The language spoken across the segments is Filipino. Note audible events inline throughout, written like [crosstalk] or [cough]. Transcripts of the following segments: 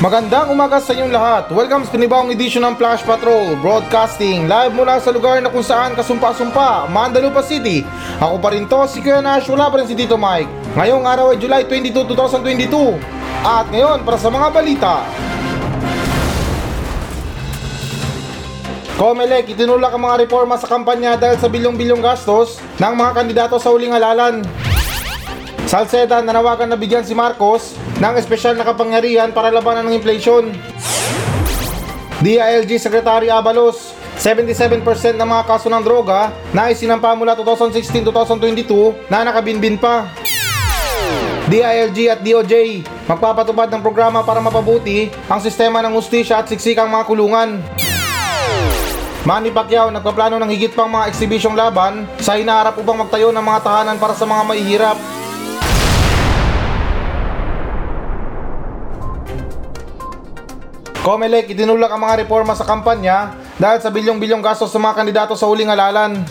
Magandang umaga sa inyong lahat. Welcome sa panibawang edisyon ng Flash Patrol Broadcasting live mula sa lugar na kung saan kasumpa-sumpa, Mandalupa City. Ako pa rin to, si Kuya Nash, wala pa rin si Tito Mike. Ngayong araw ay July 22, 2022. At ngayon, para sa mga balita. Comelec itinulak ang mga reforma sa kampanya dahil sa bilyong-bilyong gastos ng mga kandidato sa uling halalan. Salceda nanawagan na bigyan si Marcos ng espesyal na kapangyarihan para labanan ng inflation. DILG Secretary Abalos, 77% ng mga kaso ng droga na isinampa mula 2016-2022 na nakabinbin pa. DILG at DOJ magpapatupad ng programa para mapabuti ang sistema ng ustisya at siksikang mga kulungan. Manny Pacquiao nagpaplano ng higit pang mga eksibisyong laban sa hinaharap upang magtayo ng mga tahanan para sa mga mahihirap. Comelec itinulak ang mga reforma sa kampanya dahil sa bilyong-bilyong gastos sa mga kandidato sa huling halalan.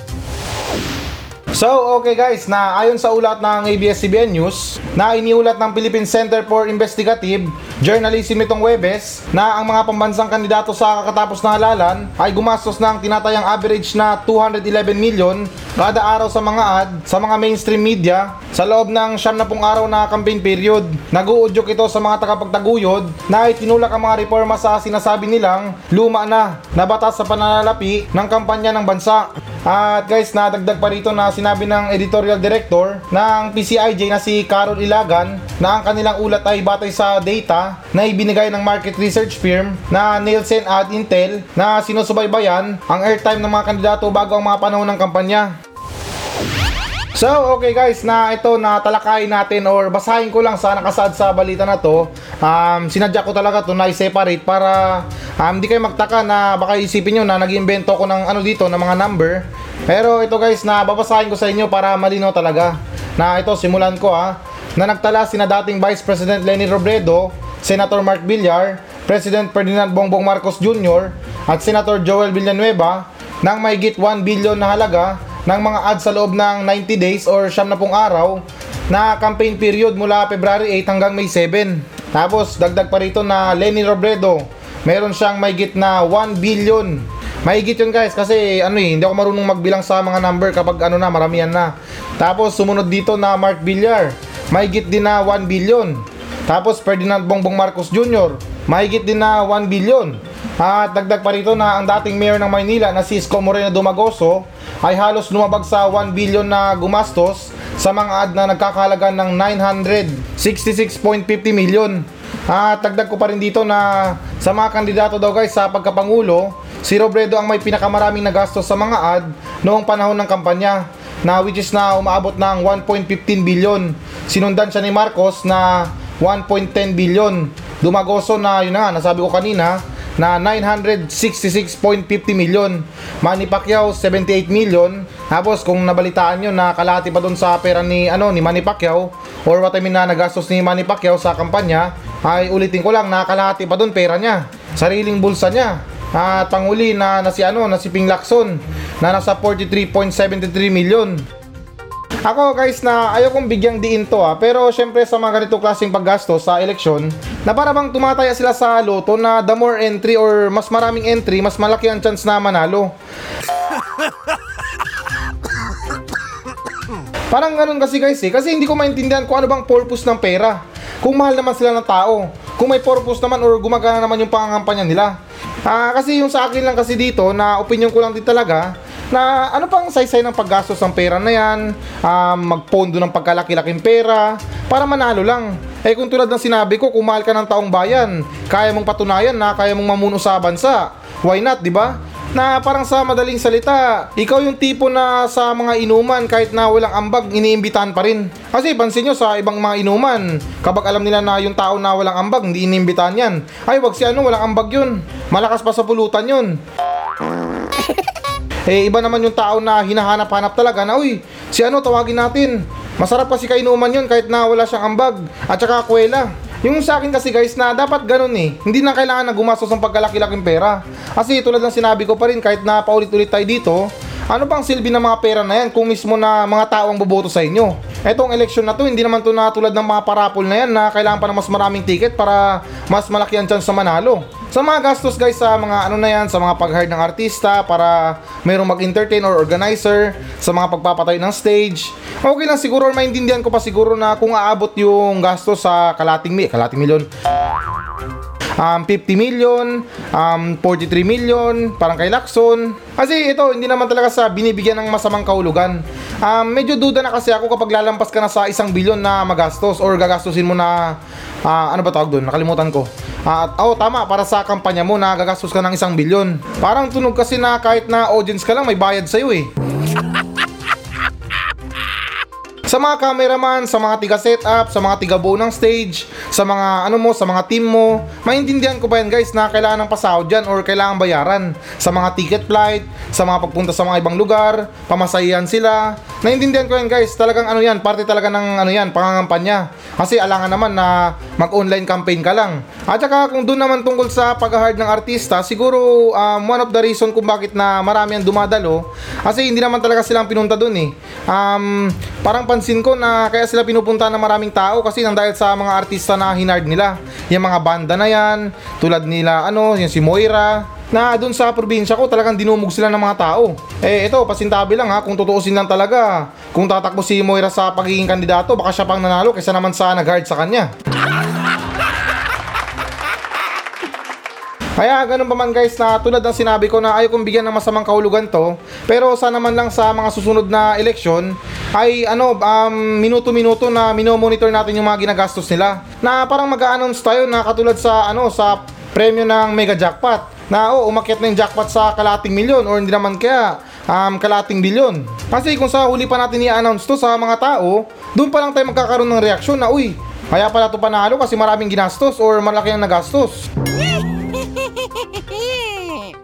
So, okay guys, na ayon sa ulat ng ABS-CBN News, na iniulat ng Philippine Center for Investigative Journalism itong Webes na ang mga pambansang kandidato sa kakatapos na halalan ay gumastos ng tinatayang average na 211 million kada araw sa mga ad sa mga mainstream media sa loob ng siyam na pong araw na campaign period. Nag-uudyok ito sa mga tagapagtaguyod na itinulak ang mga reforma sa sinasabi nilang luma na na batas sa pananalapi ng kampanya ng bansa. At guys, nadagdag pa rito na sinabi ng editorial director ng PCIJ na si Carol Ilagan na ang kanilang ulat ay batay sa data na ibinigay ng market research firm na Nielsen at Intel na sinusubaybayan ang airtime ng mga kandidato bago ang mga panahon ng kampanya. So, okay guys, na ito na talakayin natin or basahin ko lang sa nakasad sa balita na to. Um, sinadya ko talaga to na i-separate para um, kayo magtaka na baka isipin nyo na nag-invento ko ng ano dito, ng mga number. Pero ito guys, na babasahin ko sa inyo para malino talaga. Na ito, simulan ko ha. Na nagtala sina dating Vice President Lenny Robredo, Senator Mark Villar, President Ferdinand Bongbong Marcos Jr. at Senator Joel Villanueva ng mahigit 1 billion na halaga ng mga ads sa loob ng 90 days or siyam na pong araw na campaign period mula February 8 hanggang May 7. Tapos dagdag pa rito na Lenny Robredo, meron siyang mahigit na 1 billion. Mahigit yun guys kasi ano eh, hindi ako marunong magbilang sa mga number kapag ano na, maramihan na. Tapos sumunod dito na Mark Villar, mahigit din na 1 billion. Tapos Ferdinand Bongbong Marcos Jr., mahigit din na 1 billion. At dagdag pa rito na ang dating mayor ng Maynila na si Isko Moreno Dumagoso ay halos lumabag sa 1 billion na gumastos sa mga ad na nagkakahalaga ng 966.50 million. At dagdag ko pa rin dito na sa mga kandidato daw guys sa pagkapangulo, si Robredo ang may pinakamaraming nagastos sa mga ad noong panahon ng kampanya na which is na umaabot ng 1.15 billion. Sinundan siya ni Marcos na 1.10 billion. Dumagoso na yun na nga, nasabi ko kanina, na 966.50 million. Manny Pacquiao 78 million. Tapos kung nabalitaan nyo na kalahati pa doon sa pera ni ano ni Manny Pacquiao or what I mean na nagastos ni Manny Pacquiao sa kampanya ay ulitin ko lang na kalahati pa doon pera niya. Sariling bulsa niya. At panguli na, na si ano na si Ping Lacson na nasa 43.73 million. Ako guys na ayaw kong bigyang diin to ah, pero syempre sa mga ganito klaseng paggasto sa eleksyon, na para bang tumataya sila sa loto na the more entry or mas maraming entry, mas malaki ang chance na manalo. [coughs] Parang ganun kasi guys eh, kasi hindi ko maintindihan kung ano bang purpose ng pera. Kung mahal naman sila ng tao, kung may purpose naman or gumagana naman yung pangangampanya nila. Ah, kasi yung sa akin lang kasi dito, na opinion ko lang din talaga, na ano pang saysay ng paggastos ng pera na yan, um, magpondo ng pagkalaki-laking pera, para manalo lang. Eh kung tulad ng sinabi ko, kung ka ng taong bayan, kaya mong patunayan na kaya mong mamuno sa bansa. Why not, di ba? Na parang sa madaling salita, ikaw yung tipo na sa mga inuman kahit na walang ambag, iniimbitahan pa rin. Kasi pansin nyo sa ibang mga inuman, kapag alam nila na yung tao na walang ambag, hindi iniimbitahan yan. Ay, wag si ano, walang ambag yun. Malakas pa sa pulutan yun. [laughs] Eh, iba naman yung tao na hinahanap-hanap talaga na, uy, si ano, tawagin natin. Masarap kasi kainuman yun kahit na wala siyang ambag at saka kwela. Yung sa akin kasi guys na dapat ganun eh. Hindi na kailangan na gumastos ng pagkalaki-laking pera. Kasi tulad ng sinabi ko pa rin kahit na paulit-ulit tayo dito, ano bang silbi ng mga pera na yan kung mismo na mga tao ang boboto sa inyo? Etong eleksyon na to, hindi naman to na tulad ng mga parapol na yan na kailangan pa ng mas maraming ticket para mas malaki ang chance na manalo. Sa mga gastos guys sa mga ano na yan, sa mga pag-hire ng artista para mayroong mag-entertain or organizer, sa mga pagpapatay ng stage. Okay lang siguro or maintindihan ko pa siguro na kung aabot yung gastos sa kalating, mi- kalating milyon, um, 50 million, um, 43 million, parang kay Lacson. Kasi ito, hindi naman talaga sa binibigyan ng masamang kahulugan. Um, medyo duda na kasi ako kapag lalampas ka na sa isang bilyon na magastos or gagastusin mo na, ah, ano ba tawag doon? Nakalimutan ko. Ah, oh, tama, para sa kampanya mo na gagastos ka ng isang bilyon. Parang tunog kasi na kahit na audience ka lang, may bayad sa'yo eh. Sa mga cameraman, sa mga tiga setup, sa mga tiga buo ng stage, sa mga ano mo, sa mga team mo, maintindihan ko ba yan guys na kailangan ng pasahod dyan or kailangan bayaran. Sa mga ticket flight, sa mga pagpunta sa mga ibang lugar, pamasahihan sila. Naintindihan ko yan guys, talagang ano yan, parte talaga ng ano yan, pangangampanya. Kasi alangan naman na mag-online campaign ka lang. At saka kung doon naman tungkol sa pag-hard ng artista, siguro um, one of the reason kung bakit na marami ang dumadalo, kasi hindi naman talaga silang pinunta doon eh. Um, parang pansin ko na kaya sila pinupunta ng maraming tao kasi nang dahil sa mga artista na hinard nila. Yung mga banda na yan, tulad nila ano, yung si Moira, na dun sa probinsya ko talagang dinumog sila ng mga tao. Eh ito, pasintabi lang ha, kung tutuusin lang talaga. Kung tatakbo si Moira sa pagiging kandidato, baka siya pang nanalo kaysa naman sa nag-hard sa kanya. Kaya ganun pa man guys na tulad ng sinabi ko na ayaw kong bigyan ng masamang kahulugan to pero sana man lang sa mga susunod na eleksyon ay ano um, minuto-minuto na minomonitor natin yung mga ginagastos nila. Na parang mag-a-announce tayo na katulad sa ano sa premyo ng mega jackpot na oh umakyat na yung jackpot sa kalating milyon or hindi naman kaya um, kalating bilyon. Kasi kung sa huli pa natin i-announce to sa mga tao doon pa lang tayo magkakaroon ng reaksyon na uy kaya pala to panalo kasi maraming ginastos or malaki ang nagastos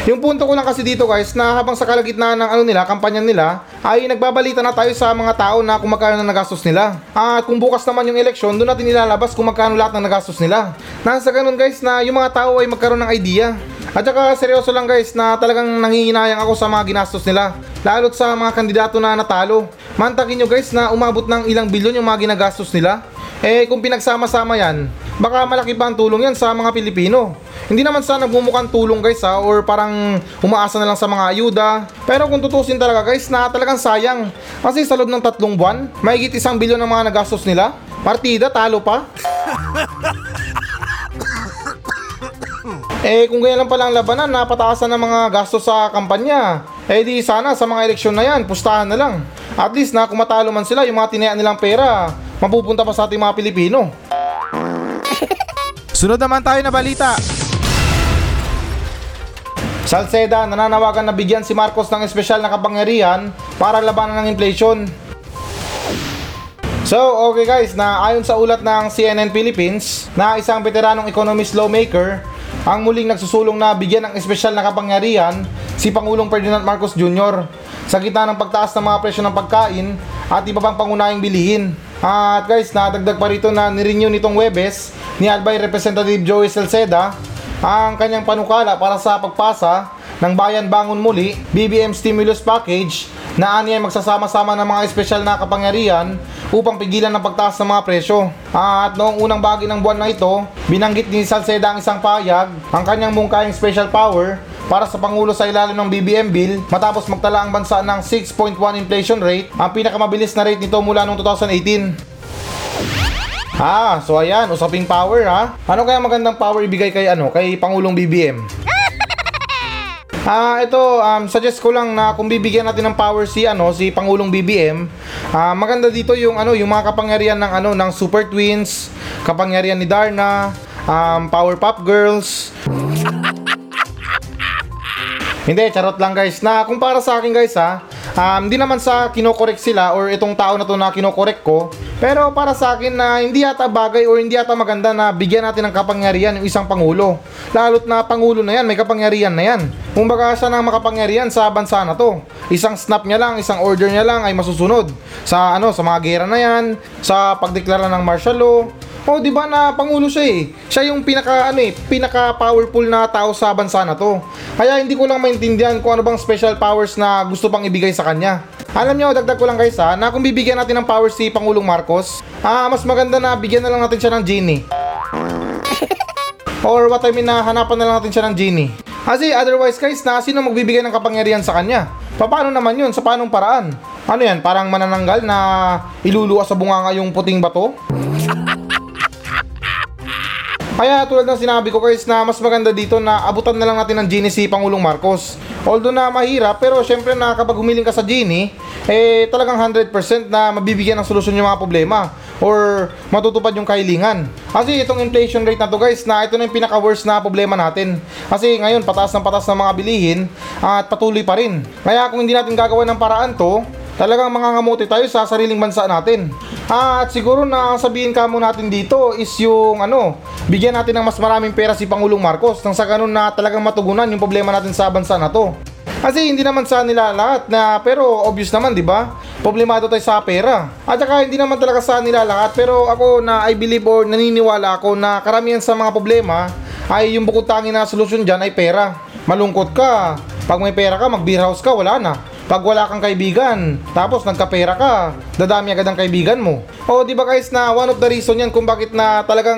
Yung punto ko lang kasi dito guys na habang sa kalagitnaan ng ano nila, kampanya nila, ay nagbabalita na tayo sa mga tao na kung magkano na nagastos nila. At kung bukas naman yung eleksyon, doon natin ilalabas kung magkano lahat ng nagastos nila. Nasa ganun guys na yung mga tao ay magkaroon ng idea. At saka seryoso lang guys na talagang nangihinayang ako sa mga ginastos nila. Lalo't sa mga kandidato na natalo. Mantakin nyo guys na umabot ng ilang bilyon yung mga ginagastos nila. Eh kung pinagsama-sama yan, baka malaki pa ang tulong yan sa mga Pilipino. Hindi naman sa nagmumukhang tulong guys ha or parang umaasa na lang sa mga ayuda. Pero kung tutusin talaga guys na talagang sayang. Kasi sa loob ng tatlong buwan, mahigit isang bilyon ang mga nagastos nila. Partida, talo pa. Eh kung ganyan lang pala ang labanan, napataasan ng mga gastos sa kampanya. Eh di sana sa mga eleksyon na yan, pustahan na lang. At least na kung matalo man sila, yung mga tinayaan nilang pera, mapupunta pa sa ating mga Pilipino. Sunod naman tayo na balita. Salceda nananawagan na bigyan si Marcos ng espesyal na kapangyarihan para labanan ng inflation. So, okay guys, na ayon sa ulat ng CNN Philippines na isang veteranong economist lawmaker ang muling nagsusulong na bigyan ng espesyal na kapangyarihan si Pangulong Ferdinand Marcos Jr. sa gitna ng pagtaas ng mga presyo ng pagkain at iba pang pangunahing bilihin. At guys, nadagdag pa rito na nirenew nitong Webes ni Albay Representative Joey Salceda ang kanyang panukala para sa pagpasa ng Bayan Bangon Muli BBM Stimulus Package na aniya magsasama-sama ng mga espesyal na kapangyarihan upang pigilan ng pagtaas ng mga presyo. At noong unang bahagi ng buwan na ito, binanggit ni Salceda ang isang payag ang kanyang mungkahing special power para sa Pangulo sa ilalim ng BBM Bill matapos magtala ang bansa ng 6.1 inflation rate, ang pinakamabilis na rate nito mula noong 2018. Ah, so ayan, usaping power ha. Ano kaya magandang power ibigay kay ano, kay Pangulong BBM? [laughs] Ah, ito um, suggest ko lang na kung bibigyan natin ng power si ano, si Pangulong BBM, ah, maganda dito yung ano, yung mga kapangyarihan ng ano, ng Super Twins, kapangyarihan ni Darna, um, Powerpuff Girls. Hindi, charot lang guys. Na kung para sa akin guys ha, um, hindi naman sa kinokorek sila or itong tao na to na kinokorek ko. Pero para sa akin na hindi yata bagay or hindi yata maganda na bigyan natin ng kapangyarihan yung isang pangulo. Lalo't na pangulo na yan, may kapangyarihan na yan. Kumbaga siya ng makapangyarihan sa bansa na to. Isang snap niya lang, isang order niya lang ay masusunod. Sa ano, sa mga gera na yan, sa pagdeklara ng martial law, Oh, di ba na pangulo siya eh. Siya yung pinaka ano eh, pinaka powerful na tao sa bansa na to. Kaya hindi ko lang maintindihan kung ano bang special powers na gusto pang ibigay sa kanya. Alam nyo, dagdag ko lang guys ha, na kung bibigyan natin ng power si Pangulong Marcos, ah, mas maganda na bigyan na lang natin siya ng genie. Or what I mean na hanapan na lang natin siya ng genie. Kasi otherwise guys, na sino magbibigay ng kapangyarihan sa kanya? Paano naman yun? Sa paanong paraan? Ano yan? Parang manananggal na iluluwa sa bunganga yung puting bato? Kaya tulad ng sinabi ko guys na mas maganda dito na abutan na lang natin ng genie si Pangulong Marcos. Although na mahirap pero syempre na kapag humiling ka sa genie, eh talagang 100% na mabibigyan ng solusyon yung mga problema or matutupad yung kahilingan. Kasi itong inflation rate na to guys na ito na yung pinaka worst na problema natin. Kasi ngayon pataas ng pataas ng mga bilihin at patuloy pa rin. Kaya kung hindi natin gagawa ng paraan to, talagang mangangamuti tayo sa sariling bansa natin. Ah, at siguro na ang sabihin ka mo natin dito is yung ano, bigyan natin ng mas maraming pera si Pangulong Marcos nang sa ganun na talagang matugunan yung problema natin sa bansa na to. Kasi hindi naman sa nila lahat na pero obvious naman 'di ba? Problemado tayo sa pera. At saka hindi naman talaga sa nila lahat pero ako na I believe or naniniwala ako na karamihan sa mga problema ay yung bukod tangi na solusyon diyan ay pera. Malungkot ka. Pag may pera ka, mag-beer house ka, wala na. Pag wala kang kaibigan, tapos nagkapera ka, dadami agad ang kaibigan mo. O di ba guys na one of the reason yan kung bakit na talagang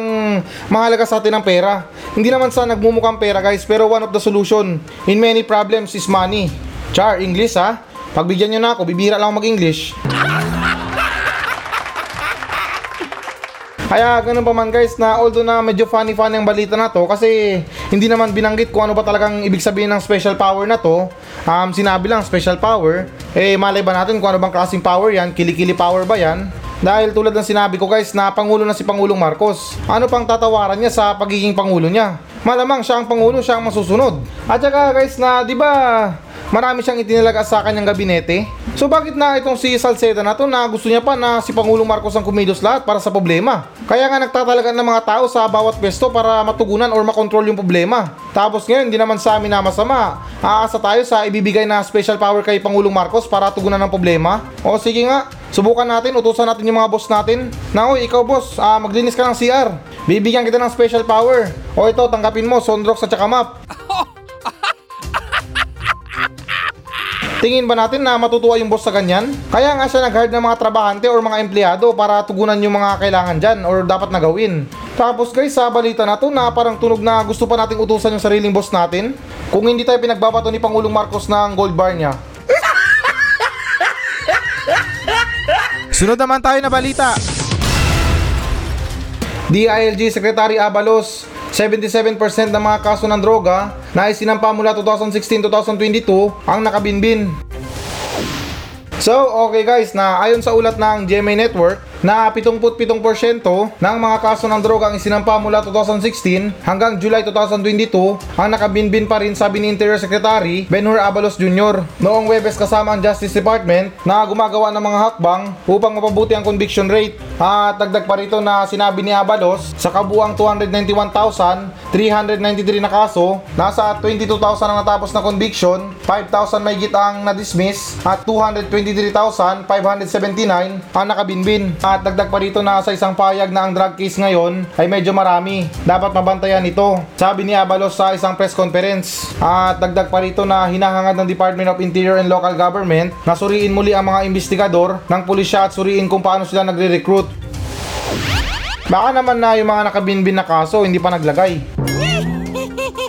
mahalaga sa atin ang pera. Hindi naman sa nagmumukhang pera guys, pero one of the solution in many problems is money. Char, English ha? Pagbigyan nyo na ako, bibira lang ako mag-English. Kaya ganun pa man guys na although na medyo funny funny ang balita na to kasi hindi naman binanggit kung ano ba talagang ibig sabihin ng special power na to. Um, sinabi lang special power. Eh malay ba natin kung ano bang klaseng power yan? Kilikili power ba yan? Dahil tulad ng sinabi ko guys na Pangulo na si Pangulong Marcos. Ano pang tatawaran niya sa pagiging Pangulo niya? Malamang siya ang Pangulo, siya ang masusunod. At saka guys na di ba marami siyang itinalaga sa kanyang gabinete. So bakit na itong si Salceda na to na gusto niya pa na si Pangulong Marcos ang kumilos lahat para sa problema? Kaya nga nagtatalaga ng mga tao sa bawat pwesto para matugunan or makontrol yung problema. Tapos ngayon, hindi naman sa amin na masama. Aasa tayo sa ibibigay na special power kay Pangulong Marcos para tugunan ng problema. O sige nga, subukan natin, utusan natin yung mga boss natin. Na oy, ikaw boss, ah, maglinis ka ng CR. Bibigyan kita ng special power. O ito, tanggapin mo, Sondrox at saka. Tingin ba natin na matutuwa yung boss sa ganyan? Kaya nga siya nag-hire ng mga trabahante or mga empleyado para tugunan yung mga kailangan dyan or dapat na gawin. Tapos guys, sa balita na to na parang tunog na gusto pa nating utusan yung sariling boss natin. Kung hindi tayo pinagbabato ni Pangulong Marcos ng gold bar niya. Sunod naman tayo na balita. DILG Secretary Abalos, 77% ng mga kaso ng droga na isinampa mula 2016-2022 ang nakabinbin. So, okay guys, na ayon sa ulat ng GMA Network, na 77% ng mga kaso ng droga ang isinampa mula 2016 hanggang July 2022 ang nakabinbin pa rin sabi ni Interior Secretary Benhur Abalos Jr. Noong Webes kasama ang Justice Department na gumagawa ng mga hakbang upang mapabuti ang conviction rate. At dagdag pa rito na sinabi ni Abalos sa kabuang 291,393 na kaso, nasa 22,000 ang natapos na conviction, 5,000 may git ang na-dismiss at 223,579 ang nakabinbin. At dagdag pa rito na sa isang payag na ang drug case ngayon ay medyo marami. Dapat mabantayan ito. Sabi ni Abalos sa isang press conference. At dagdag pa rito na hinahangad ng Department of Interior and Local Government na suriin muli ang mga investigador ng pulisya at suriin kung paano sila nagre-recruit. Baka naman na yung mga nakabinbin na kaso hindi pa naglagay.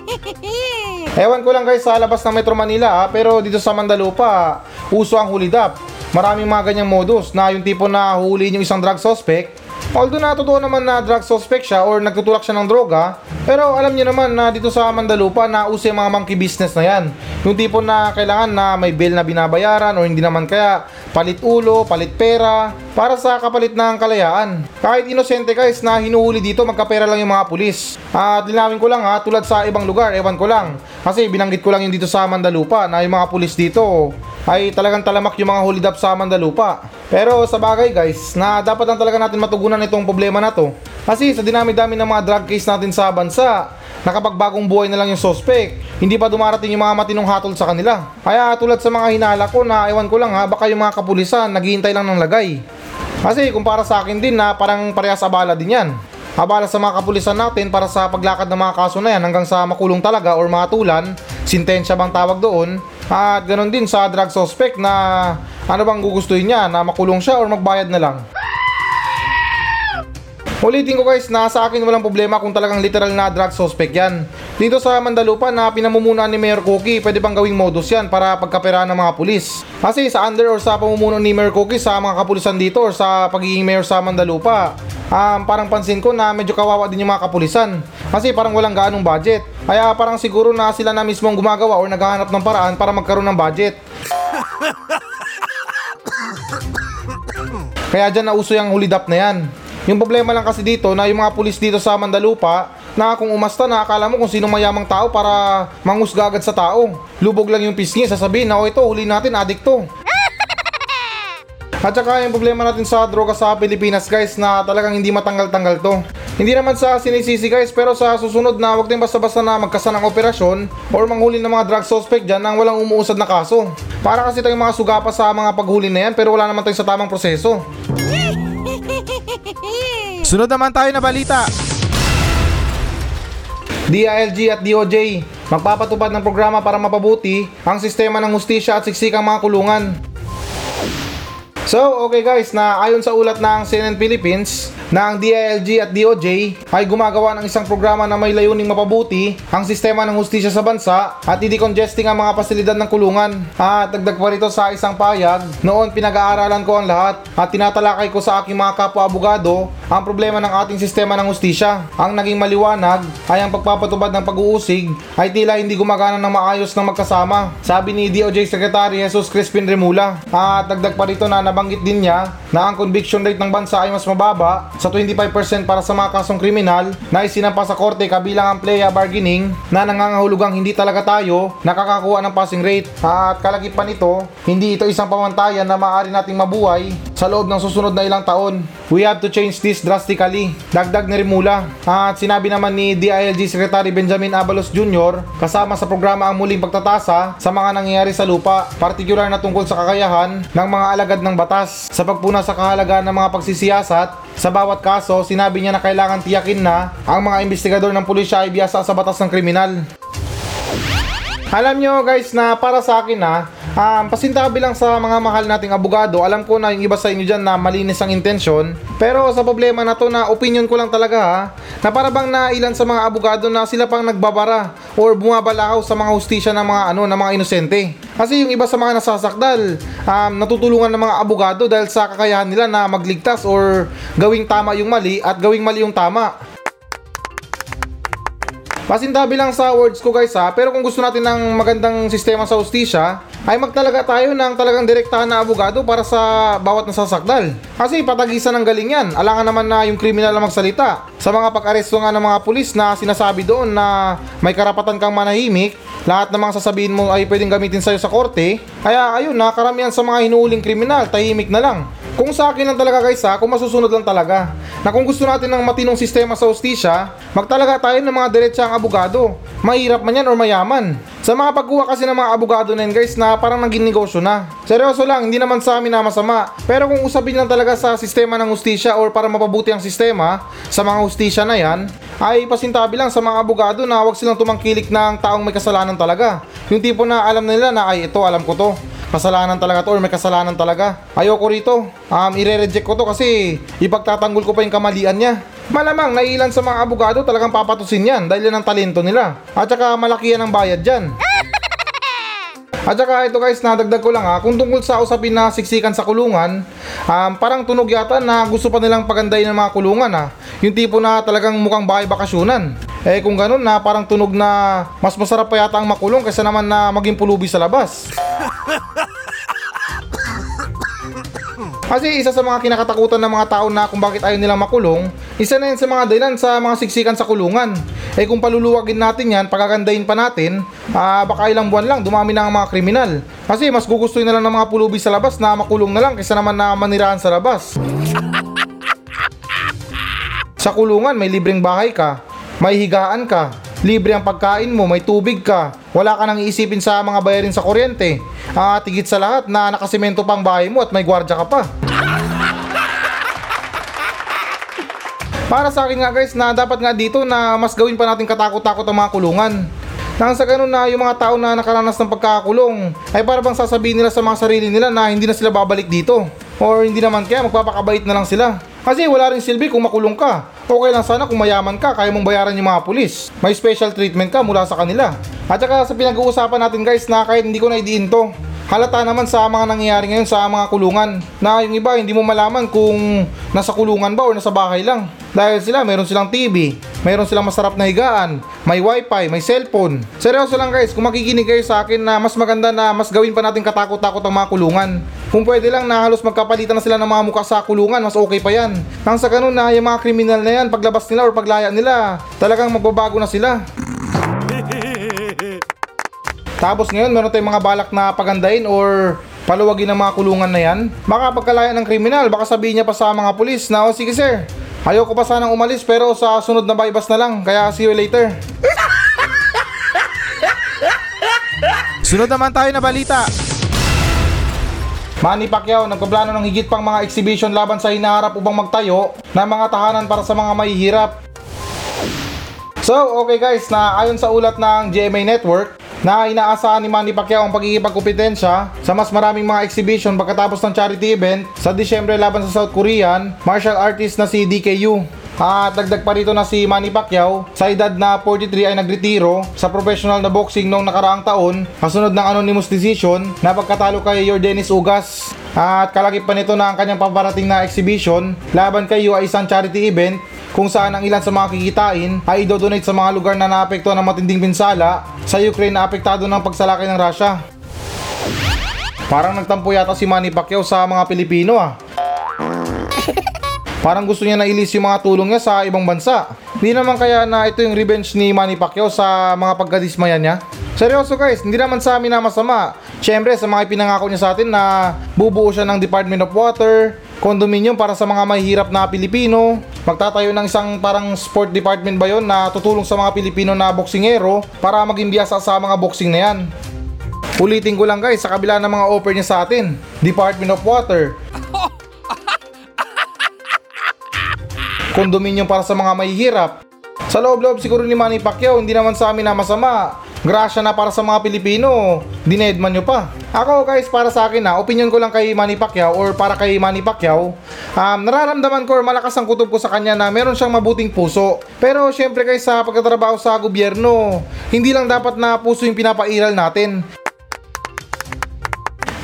[laughs] Ewan ko lang guys sa labas ng Metro Manila ha, pero dito sa Mandalupa, uso ang hulidap. Maraming mga ganyang modus na yung tipo na huhulihin yung isang drug suspect. Although na totoo naman na drug suspect siya or nagtutulak siya ng droga, pero alam niyo naman na dito sa Mandalupa na uso mga monkey business na yan. Yung tipo na kailangan na may bill na binabayaran o hindi naman kaya palit ulo, palit pera, para sa kapalit ng kalayaan. Kahit inosente guys na hinuhuli dito, magkapera lang yung mga pulis. At linawin ko lang ha, tulad sa ibang lugar, ewan ko lang. Kasi binanggit ko lang yung dito sa Mandalupa na yung mga pulis dito ay talagang talamak yung mga hulidap sa Mandalupa. Pero sa bagay guys, na dapat lang talaga natin matugunan itong problema na to. Kasi sa dinami-dami ng mga drug case natin sa bansa, nakapagbagong buhay na lang yung suspect. Hindi pa dumarating yung mga matinong hatol sa kanila. Kaya tulad sa mga hinala ko na ewan ko lang ha, baka yung mga kapulisan naghihintay lang ng lagay. Kasi kung para sa akin din na parang parehas abala din yan. abala sa mga kapulisan natin para sa paglakad ng mga kaso na yan hanggang sa makulong talaga or matulan, sintensya bang tawag doon, at ganon din sa drug suspect na ano bang gugustuhin niya, na makulong siya or magbayad na lang. Ulitin ko guys na sa akin walang problema kung talagang literal na drug suspect yan. Dito sa Mandalupa na pinamumunuan ni Mayor Cookie, pwede bang gawing modus yan para pagkaperahan ng mga pulis. Kasi sa under or sa pamumuno ni Mayor Cookie sa mga kapulisan dito or sa pagiging mayor sa Mandalupa, um, parang pansin ko na medyo kawawa din yung mga kapulisan. Kasi parang walang gaanong budget. Kaya parang siguro na sila na mismo ang gumagawa or naghahanap ng paraan para magkaroon ng budget. [coughs] Kaya dyan nauso yung hulidap na yan. Yung problema lang kasi dito na yung mga pulis dito sa Mandalupa na kung umasta na akala mo kung sino mayamang tao para mangusga agad sa tao. Lubog lang yung pisngi, sasabihin na o ito, huli natin, adik to. [laughs] At saka yung problema natin sa droga sa Pilipinas guys na talagang hindi matanggal-tanggal to. Hindi naman sa sinisisi guys pero sa susunod na wag din basta-basta na magkasa ng operasyon or manghuli ng mga drug suspect dyan nang walang umuusad na kaso. Para kasi tayong mga sugapa sa mga paghuli na yan pero wala naman tayo sa tamang proseso. [laughs] Sunod naman tayo na balita. DILG at DOJ magpapatupad ng programa para mapabuti ang sistema ng hustisya at siksikang mga kulungan. So, okay guys, na ayon sa ulat ng CNN Philippines, na ang DILG at DOJ ay gumagawa ng isang programa na may layuning mapabuti ang sistema ng hustisya sa bansa at i-decongesting ang mga pasilidad ng kulungan. At dagdag pa rito sa isang payag, noon pinag-aaralan ko ang lahat at tinatalakay ko sa aking mga kapwa-abogado ang problema ng ating sistema ng hustisya. Ang naging maliwanag ay ang pagpapatubad ng pag-uusig ay tila hindi gumagana ng maayos ng magkasama. Sabi ni DOJ Secretary Jesus Crispin Remula. At dagdag pa rito na nabanggit din niya na ang conviction rate ng bansa ay mas mababa sa 25% para sa mga kasong kriminal na isinampa sa korte kabilang ang plea bargaining na nangangahulugang hindi talaga tayo nakakakuha ng passing rate. At kalagipan nito, hindi ito isang pamantayan na maaari nating mabuhay sa loob ng susunod na ilang taon. We have to change this drastically. Dagdag ni Rimula. At sinabi naman ni DILG Secretary Benjamin Abalos Jr. kasama sa programa ang muling pagtatasa sa mga nangyayari sa lupa, partikular na tungkol sa kakayahan ng mga alagad ng batas sa pagpuna sa kahalagaan ng mga pagsisiyasat sa bawat kaso, sinabi niya na kailangan tiyakin na ang mga investigador ng pulisya ay biyasa sa batas ng kriminal. Alam nyo guys na para sa akin na um, pasintabi lang sa mga mahal nating abogado. Alam ko na yung iba sa inyo dyan na malinis ang intensyon. Pero sa problema na to na opinion ko lang talaga ha na para bang na ilan sa mga abogado na sila pang nagbabara or bumabalakaw sa mga hustisya ng mga ano ng mga inosente. Kasi yung iba sa mga nasasakdal um, natutulungan ng mga abogado dahil sa kakayahan nila na magligtas or gawing tama yung mali at gawing mali yung tama. Pasintabi lang sa words ko guys ha, pero kung gusto natin ng magandang sistema sa hustisya, ay magtalaga tayo ng talagang direktahan na abogado para sa bawat nasasakdal. Kasi patagisan ng galing yan, alangan naman na yung kriminal na magsalita. Sa mga pag-aresto nga ng mga pulis na sinasabi doon na may karapatan kang manahimik, lahat ng mga sasabihin mo ay pwedeng gamitin sa'yo sa korte, kaya ayun na karamihan sa mga hinuhuling kriminal, tahimik na lang. Kung sa akin lang talaga guys ha, kung masusunod lang talaga. Na kung gusto natin ng matinong sistema sa hustisya, magtalaga tayo ng mga diretsang abogado. Mahirap man yan or mayaman. Sa mga pagkuha kasi ng mga abogado na yun guys na parang naging negosyo na. Seryoso lang, hindi naman sa amin na masama. Pero kung usapin lang talaga sa sistema ng hustisya or para mapabuti ang sistema sa mga hustisya na yan, ay pasintabi lang sa mga abogado na huwag silang tumangkilik ng taong may kasalanan talaga. Yung tipo na alam nila na ay ito alam ko to kasalanan talaga to or may kasalanan talaga. Ayoko rito. Um, ire-reject ko to kasi ipagtatanggol ko pa yung kamalian niya. Malamang nailan sa mga abogado talagang papatusin yan dahil yan ang talento nila. At saka malaki yan ang bayad dyan. At saka ito guys, nadagdag ko lang ha, kung tungkol sa usapin na siksikan sa kulungan, um, parang tunog yata na gusto pa nilang pagandahin ng mga kulungan ha. Yung tipo na talagang mukhang bahay bakasyunan. Eh kung ganun na parang tunog na mas masarap pa yata ang makulong kaysa naman na maging pulubi sa labas. Kasi isa sa mga kinakatakutan ng mga tao na kung bakit ayaw nilang makulong, isa na yan sa mga dahilan sa mga siksikan sa kulungan. Eh kung paluluwagin natin yan, pagagandahin pa natin, ah, baka ilang buwan lang dumami na ang mga kriminal. Kasi mas gugustuhin na lang ng mga pulubi sa labas na makulong na lang kaysa naman na manirahan sa labas. Sa kulungan, may libreng bahay ka, may higaan ka, libre ang pagkain mo, may tubig ka, wala ka nang iisipin sa mga bayarin sa kuryente, at higit sa lahat na nakasimento pang bahay mo at may gwardya ka pa. Para sa akin nga guys na dapat nga dito na mas gawin pa natin katakot-takot ang mga kulungan. Nang sa ganun na yung mga tao na nakaranas ng pagkakakulong ay para bang sasabihin nila sa mga sarili nila na hindi na sila babalik dito. Or hindi naman kaya magpapakabait na lang sila. Kasi wala rin silbi kung makulong ka. Okay lang sana kung mayaman ka, kaya mong bayaran yung mga pulis. May special treatment ka mula sa kanila. At saka sa pinag-uusapan natin guys na kahit hindi ko na idiin to, halata naman sa mga nangyayari ngayon sa mga kulungan na yung iba hindi mo malaman kung nasa kulungan ba o nasa bahay lang. Dahil sila meron silang TV, meron silang masarap na higaan, may wifi, may cellphone. Seryoso lang guys, kung makikinig kayo sa akin na mas maganda na mas gawin pa natin katakot-takot ang mga kulungan. Kung pwede lang na halos magkapalitan na sila ng mga mukha sa kulungan, mas okay pa yan. Nang sa ganun na yung mga kriminal na yan, paglabas nila or paglaya nila, talagang magbabago na sila. [laughs] Tapos ngayon, meron tayong mga balak na pagandahin or paluwagin ang mga kulungan na yan. Baka pagkalaya ng kriminal, baka sabihin niya pa sa mga pulis na, o sige sir, ayoko pa sanang umalis pero sa sunod na bypass na lang, kaya see you later. [laughs] Sunod naman tayo na balita. Manny Pacquiao nagpaplano ng higit pang mga exhibition laban sa hinaharap upang magtayo ng mga tahanan para sa mga mahihirap. So, okay guys, na ayon sa ulat ng GMA Network, na inaasahan ni Manny Pacquiao ang pagkikipagkompetensya sa mas maraming mga exhibition pagkatapos ng charity event sa Disyembre laban sa South Korean martial artist na si DKU. At dagdag pa rito na si Manny Pacquiao sa edad na 43 ay nagretiro sa professional na boxing noong nakaraang taon kasunod ng anonymous decision na pagkatalo kay Yordenis Ugas. At kalagip pa nito na ang kanyang paparating na exhibition laban kay Yu ay isang charity event kung saan ang ilan sa mga kikitain ay idodonate sa mga lugar na naapektuhan ng matinding pinsala sa Ukraine na apektado ng pagsalakay ng Russia. Parang nagtampo yata si Manny Pacquiao sa mga Pilipino ah. Parang gusto niya na ilis yung mga tulong niya sa ibang bansa. Hindi naman kaya na ito yung revenge ni Manny Pacquiao sa mga pagkadismaya niya? Seryoso guys, hindi naman sa amin na masama. Siyempre, sa mga pinangako niya sa atin na bubuo siya ng Department of Water, condominium para sa mga mahihirap na Pilipino, magtatayo ng isang parang sport department ba yon na tutulong sa mga Pilipino na boksingero para maging biyasa sa mga boxing na yan. Ulitin ko lang guys, sa kabila ng mga offer niya sa atin, Department of Water, kondominium para sa mga mahihirap. Sa loob-loob siguro ni Manny Pacquiao, hindi naman sa amin na masama. Grasya na para sa mga Pilipino, dinedman nyo pa. Ako guys, para sa akin na, opinion ko lang kay Manny Pacquiao or para kay Manny Pacquiao, um, nararamdaman ko or malakas ang kutob ko sa kanya na meron siyang mabuting puso. Pero syempre guys, sa pagkatrabaho sa gobyerno, hindi lang dapat na puso yung pinapairal natin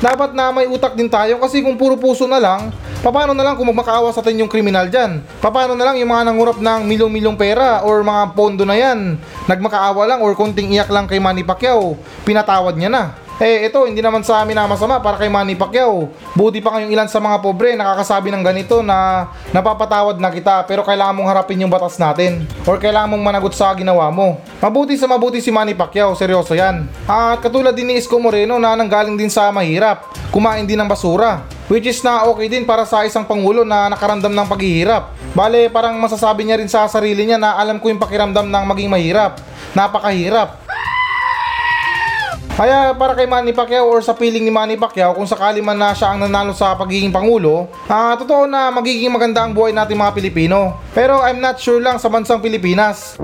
dapat na may utak din tayo kasi kung puro puso na lang, paano na lang kung magmakaawa sa atin yung kriminal dyan? Paano na lang yung mga nangurap ng milyong-milyong pera or mga pondo na yan, nagmakaawa lang or konting iyak lang kay Manny Pacquiao, pinatawad niya na. Eh, ito, hindi naman sa amin na masama para kay Manny Pacquiao. Buti pa kayong ilan sa mga pobre nakakasabi ng ganito na napapatawad na kita pero kailangan mong harapin yung batas natin. Or kailangan mong managot sa ginawa mo. Mabuti sa mabuti si Manny Pacquiao, seryoso yan. At katulad din ni Isko Moreno na nanggaling din sa mahirap, kumain din ng basura. Which is na okay din para sa isang pangulo na nakaramdam ng paghihirap. Bale, parang masasabi niya rin sa sarili niya na alam ko yung pakiramdam ng maging mahirap. Napakahirap. Kaya para kay Manny Pacquiao or sa piling ni Manny Pacquiao kung sakali man na siya ang nanalo sa pagiging pangulo, ah totoo na magiging maganda ang buhay natin mga Pilipino. Pero I'm not sure lang sa bansang Pilipinas.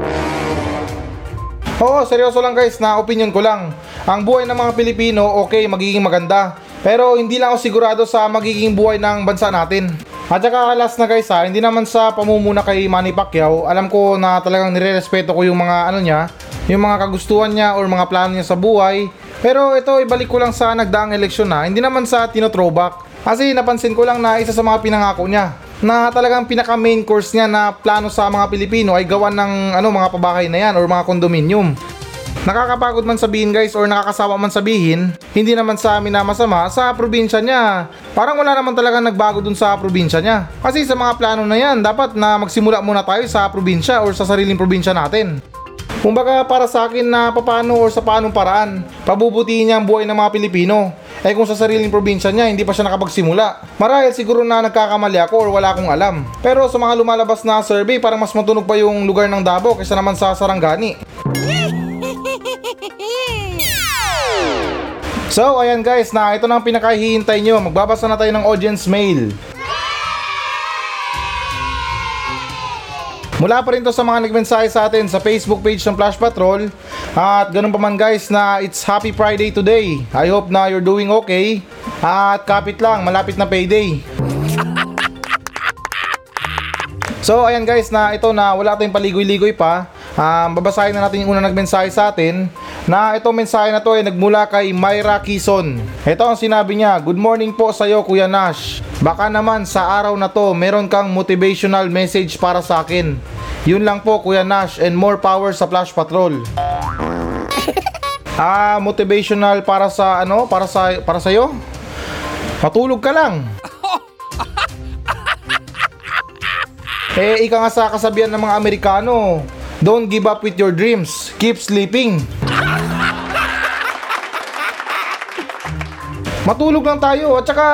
Oo, seryoso lang guys, na opinion ko lang. Ang buhay ng mga Pilipino, okay, magiging maganda. Pero hindi lang ako sigurado sa magiging buhay ng bansa natin. At saka last na guys ha, hindi naman sa pamumuna kay Manny Pacquiao, alam ko na talagang nire-respeto ko yung mga ano niya, yung mga kagustuhan niya or mga plano niya sa buhay. Pero ito, ibalik ko lang sa nagdaang eleksyon na, hindi naman sa tino-throwback. Kasi napansin ko lang na isa sa mga pinangako niya na talagang pinaka main course niya na plano sa mga Pilipino ay gawan ng ano mga pabahay na yan or mga kondominium. Nakakapagod man sabihin guys or nakakasawa man sabihin, hindi naman sa amin na masama sa probinsya niya. Parang wala naman talaga nagbago dun sa probinsya niya. Kasi sa mga plano na yan, dapat na magsimula muna tayo sa probinsya or sa sariling probinsya natin. Kumbaga para sa akin na paano or sa paanong paraan, pabubutihin niya ang buhay ng mga Pilipino. Eh kung sa sariling probinsya niya, hindi pa siya nakapagsimula. Marahil siguro na nagkakamali ako or wala akong alam. Pero sa mga lumalabas na survey, parang mas matunog pa yung lugar ng Davao kaysa naman sa Sarangani. [laughs] So, ayan guys, na ito na ang pinakahihintay nyo. Magbabasa na tayo ng audience mail. Mula pa rin to sa mga nagmensahe sa atin sa Facebook page ng Flash Patrol. At ganun pa man guys na it's Happy Friday today. I hope na you're doing okay. At kapit lang, malapit na payday. [laughs] So ayan guys na ito na wala tayong paligoy-ligoy pa. Um, babasahin na natin yung unang nagmensahe sa atin na itong mensahe na to ay nagmula kay Myra Kison. Ito ang sinabi niya, Good morning po sa iyo Kuya Nash. Baka naman sa araw na to meron kang motivational message para sa akin. Yun lang po Kuya Nash and more power sa Flash Patrol. [laughs] ah, motivational para sa ano? Para sa para sa iyo? Matulog ka lang. [laughs] Eh, ika nga sa kasabihan ng mga Amerikano, don't give up with your dreams, keep sleeping. Matulog lang tayo at saka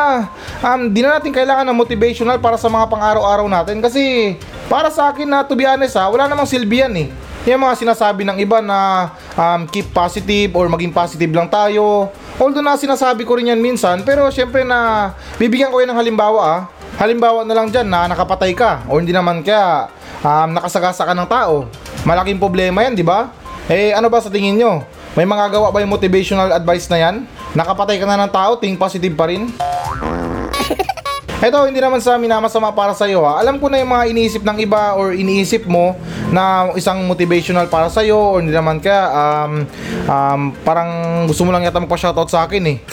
um, di na natin kailangan ng motivational para sa mga pang-araw-araw natin kasi para sa akin na to be honest ha, wala namang silbi yan eh. Yung mga sinasabi ng iba na um, keep positive or maging positive lang tayo. Although na sinasabi ko rin yan minsan pero syempre na bibigyan ko yan ng halimbawa ah. Halimbawa na lang dyan na nakapatay ka o hindi naman kaya um, nakasagasa ka ng tao. Malaking problema yan, di ba? Eh ano ba sa tingin nyo? May mga gawa ba yung motivational advice na yan? Nakapatay ka na ng tao, think positive pa rin? [laughs] Ito, hindi naman sa minamasama para sa iyo ha. Alam ko na yung mga iniisip ng iba or iniisip mo na isang motivational para sa iyo or hindi naman kaya um, um, parang gusto mo lang yata magpa-shoutout sa akin eh. [laughs]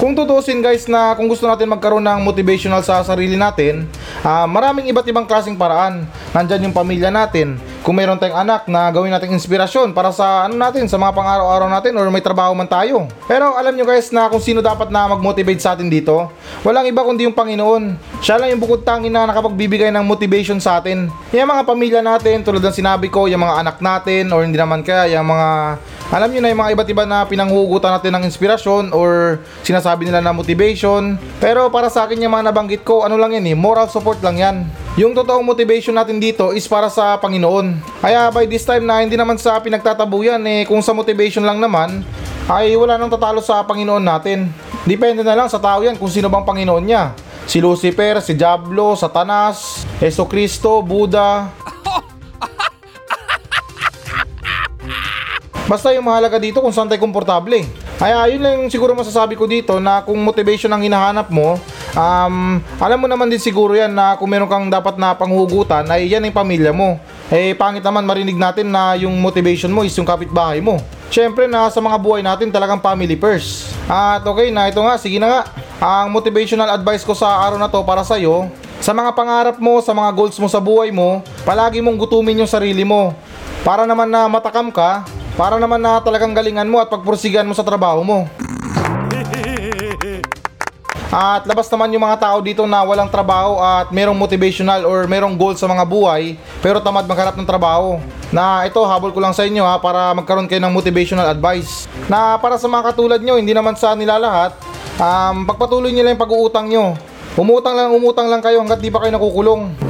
Kung tutusin guys na kung gusto natin magkaroon ng motivational sa sarili natin, uh, maraming iba't ibang klaseng paraan. Nandyan yung pamilya natin, kung mayroon tayong anak na gawin nating inspirasyon para sa ano natin, sa mga pang-araw-araw natin or may trabaho man tayo. Pero alam nyo guys na kung sino dapat na mag-motivate sa atin dito, walang iba kundi yung Panginoon. Siya lang yung bukod tangin na nakapagbibigay ng motivation sa atin. Yung mga pamilya natin, tulad ng sinabi ko, yung mga anak natin or hindi naman kaya, yung mga alam nyo na yung mga iba't iba na pinanghugutan natin ng inspirasyon or sinasabi nila na motivation. Pero para sa akin yung mga nabanggit ko, ano lang yan eh, moral support lang yan. Yung totoong motivation natin dito is para sa Panginoon. Kaya by this time na hindi naman sa pinagtatabuyan eh kung sa motivation lang naman ay wala nang tatalo sa Panginoon natin. Depende na lang sa tao yan kung sino bang Panginoon niya. Si Lucifer, si Diablo, Satanas, Yeso Kristo, Buddha. Basta yung mahalaga dito kung saan tayo komportable. Kaya yun lang siguro masasabi ko dito na kung motivation ang hinahanap mo, um, alam mo naman din siguro yan na kung meron kang dapat na panghugutan ay yan ang pamilya mo. Eh pangit naman marinig natin na yung motivation mo is yung kapitbahay mo. Siyempre na sa mga buhay natin talagang family first. At okay na ito nga, sige na nga. Ang motivational advice ko sa araw na to para sa iyo, sa mga pangarap mo, sa mga goals mo sa buhay mo, palagi mong gutumin yung sarili mo. Para naman na matakam ka, para naman na talagang galingan mo at pagpursigan mo sa trabaho mo. At labas naman yung mga tao dito na walang trabaho at merong motivational or merong goal sa mga buhay pero tamad maghanap ng trabaho. Na ito habol ko lang sa inyo ha para magkaroon kayo ng motivational advice. Na para sa mga katulad nyo, hindi naman sa nila lahat, um, pagpatuloy lang yung pag-uutang nyo. Umutang lang, umutang lang kayo hanggat di pa kayo nakukulong.